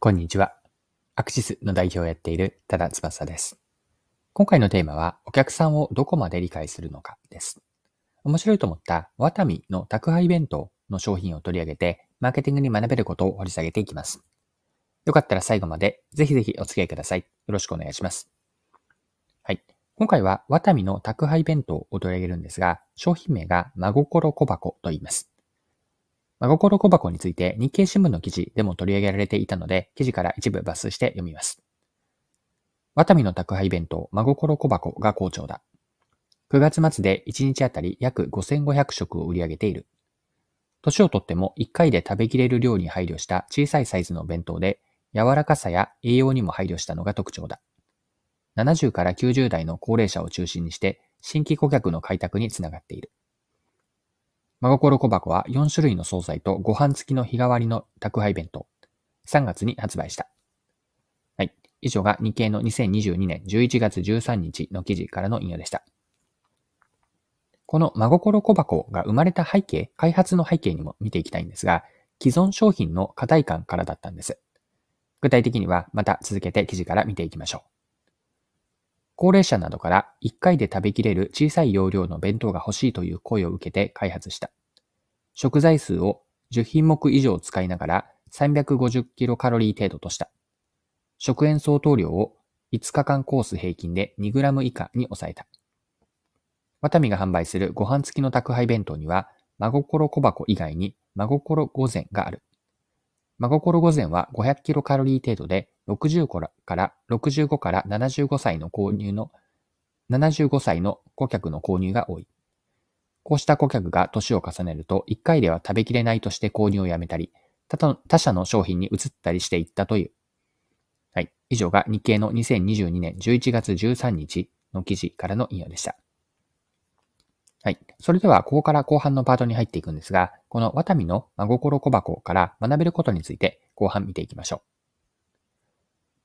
こんにちは。アクシスの代表をやっている多田翼です。今回のテーマは、お客さんをどこまで理解するのかです。面白いと思ったワタミの宅配弁当の商品を取り上げて、マーケティングに学べることを掘り下げていきます。よかったら最後までぜひぜひお付き合いください。よろしくお願いします。はい。今回はワタミの宅配弁当を取り上げるんですが、商品名が真心小箱と言います。真心小箱について日経新聞の記事でも取り上げられていたので、記事から一部抜粋して読みます。ワタミの宅配弁当、真心小箱が好調だ。9月末で1日あたり約5500食を売り上げている。年をとっても1回で食べきれる量に配慮した小さいサイズの弁当で、柔らかさや栄養にも配慮したのが特徴だ。70から90代の高齢者を中心にして、新規顧客の開拓につながっている。真心小箱は4種類の惣菜とご飯付きの日替わりの宅配弁当。3月に発売した。はい。以上が日経の2022年11月13日の記事からの引用でした。この真心小箱が生まれた背景、開発の背景にも見ていきたいんですが、既存商品の課題感からだったんです。具体的にはまた続けて記事から見ていきましょう。高齢者などから1回で食べきれる小さい容量の弁当が欲しいという声を受けて開発した。食材数を10品目以上使いながら350キロカロリー程度とした。食塩相当量を5日間コース平均で2グラム以下に抑えた。ワタミが販売するご飯付きの宅配弁当には、真心小箱以外に真心御膳がある。真心御膳は500キロカロリー程度で60から65から75歳の購入の、75歳の顧客の購入が多い。こうした顧客が年を重ねると、1回では食べきれないとして購入をやめたり、他社の商品に移ったりしていったという。はい。以上が日経の2022年11月13日の記事からの引用でした。はい。それでは、ここから後半のパートに入っていくんですが、このワタミの真心小箱から学べることについて後半見ていきましょ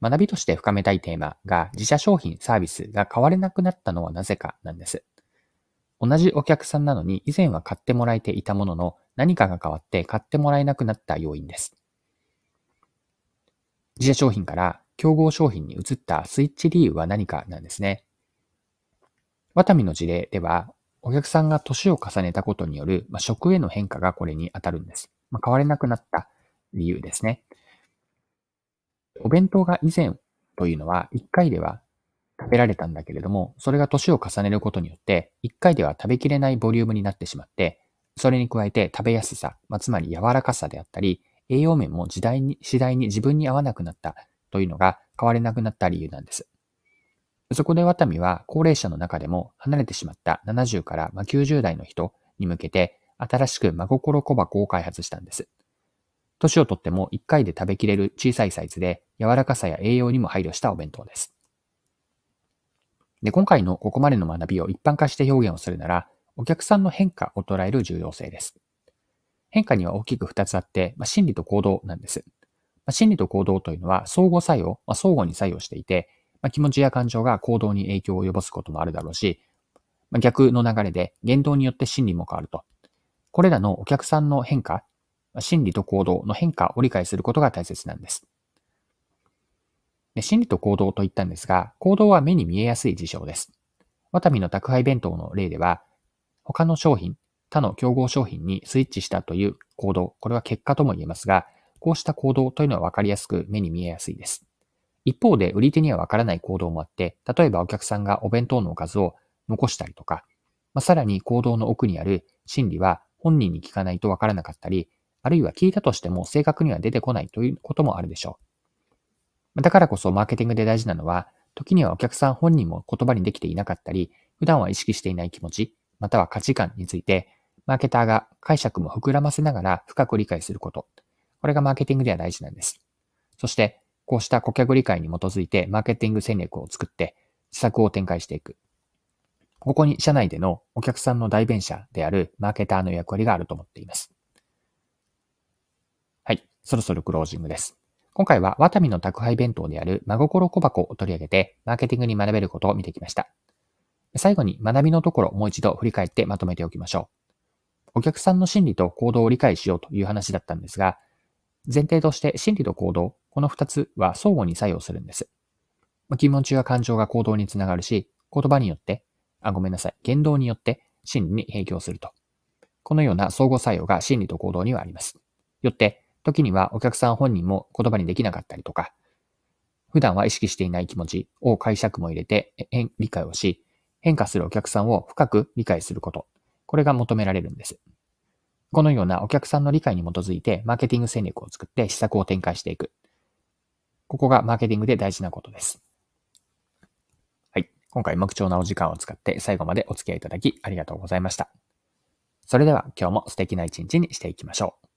う。学びとして深めたいテーマが自社商品、サービスが変われなくなったのはなぜかなんです。同じお客さんなのに以前は買ってもらえていたものの何かが変わって買ってもらえなくなった要因です。自社商品から競合商品に移ったスイッチ理由は何かなんですね。ワタミの事例ではお客さんが年を重ねたことによる、まあ、食への変化がこれに当たるんです。まあ、変われなくなった理由ですね。お弁当が以前というのは1回では食べられたんだけれども、それが年を重ねることによって、1回では食べきれないボリュームになってしまって、それに加えて食べやすさ、まあ、つまり柔らかさであったり、栄養面も時代に、次第に自分に合わなくなったというのが変われなくなった理由なんです。そこでワタミは高齢者の中でも離れてしまった70から90代の人に向けて新しく真心小箱を開発したんです。年をとっても1回で食べきれる小さいサイズで柔らかさや栄養にも配慮したお弁当です。で、今回のここまでの学びを一般化して表現をするなら、お客さんの変化を捉える重要性です。変化には大きく2つあって、まあ、心理と行動なんです。まあ、心理と行動というのは相互作用、まあ、相互に作用していて、まあ、気持ちや感情が行動に影響を及ぼすこともあるだろうし、まあ、逆の流れで言動によって心理も変わると。これらのお客さんの変化、心理と行動の変化を理解することが大切なんです。で心理と行動と言ったんですが、行動は目に見えやすい事象です。ワタミの宅配弁当の例では、他の商品、他の競合商品にスイッチしたという行動、これは結果とも言えますが、こうした行動というのはわかりやすく目に見えやすいです。一方で売り手にはわからない行動もあって、例えばお客さんがお弁当のおかずを残したりとか、まあ、さらに行動の奥にある心理は本人に聞かないとわからなかったり、あるいは聞いたとしても正確には出てこないということもあるでしょう。だからこそマーケティングで大事なのは、時にはお客さん本人も言葉にできていなかったり、普段は意識していない気持ち、または価値観について、マーケターが解釈も膨らませながら深く理解すること。これがマーケティングでは大事なんです。そして、こうした顧客理解に基づいてマーケティング戦略を作って施策を展開していく。ここに社内でのお客さんの代弁者であるマーケターの役割があると思っています。はい。そろそろクロージングです。今回はワタミの宅配弁当である真心小箱を取り上げてマーケティングに学べることを見てきました。最後に学びのところもう一度振り返ってまとめておきましょう。お客さんの心理と行動を理解しようという話だったんですが、前提として心理と行動、この二つは相互に作用するんです。気持ちや感情が行動につながるし、言葉によって、あ、ごめんなさい、言動によって心理に影響すると。このような相互作用が心理と行動にはあります。よって、時にはお客さん本人も言葉にできなかったりとか、普段は意識していない気持ちを解釈も入れて理解をし、変化するお客さんを深く理解すること。これが求められるんです。このようなお客さんの理解に基づいてマーケティング戦略を作って施策を展開していく。ここがマーケティングで大事なことです。はい。今回、目標なお時間を使って最後までお付き合いいただきありがとうございました。それでは今日も素敵な一日にしていきましょう。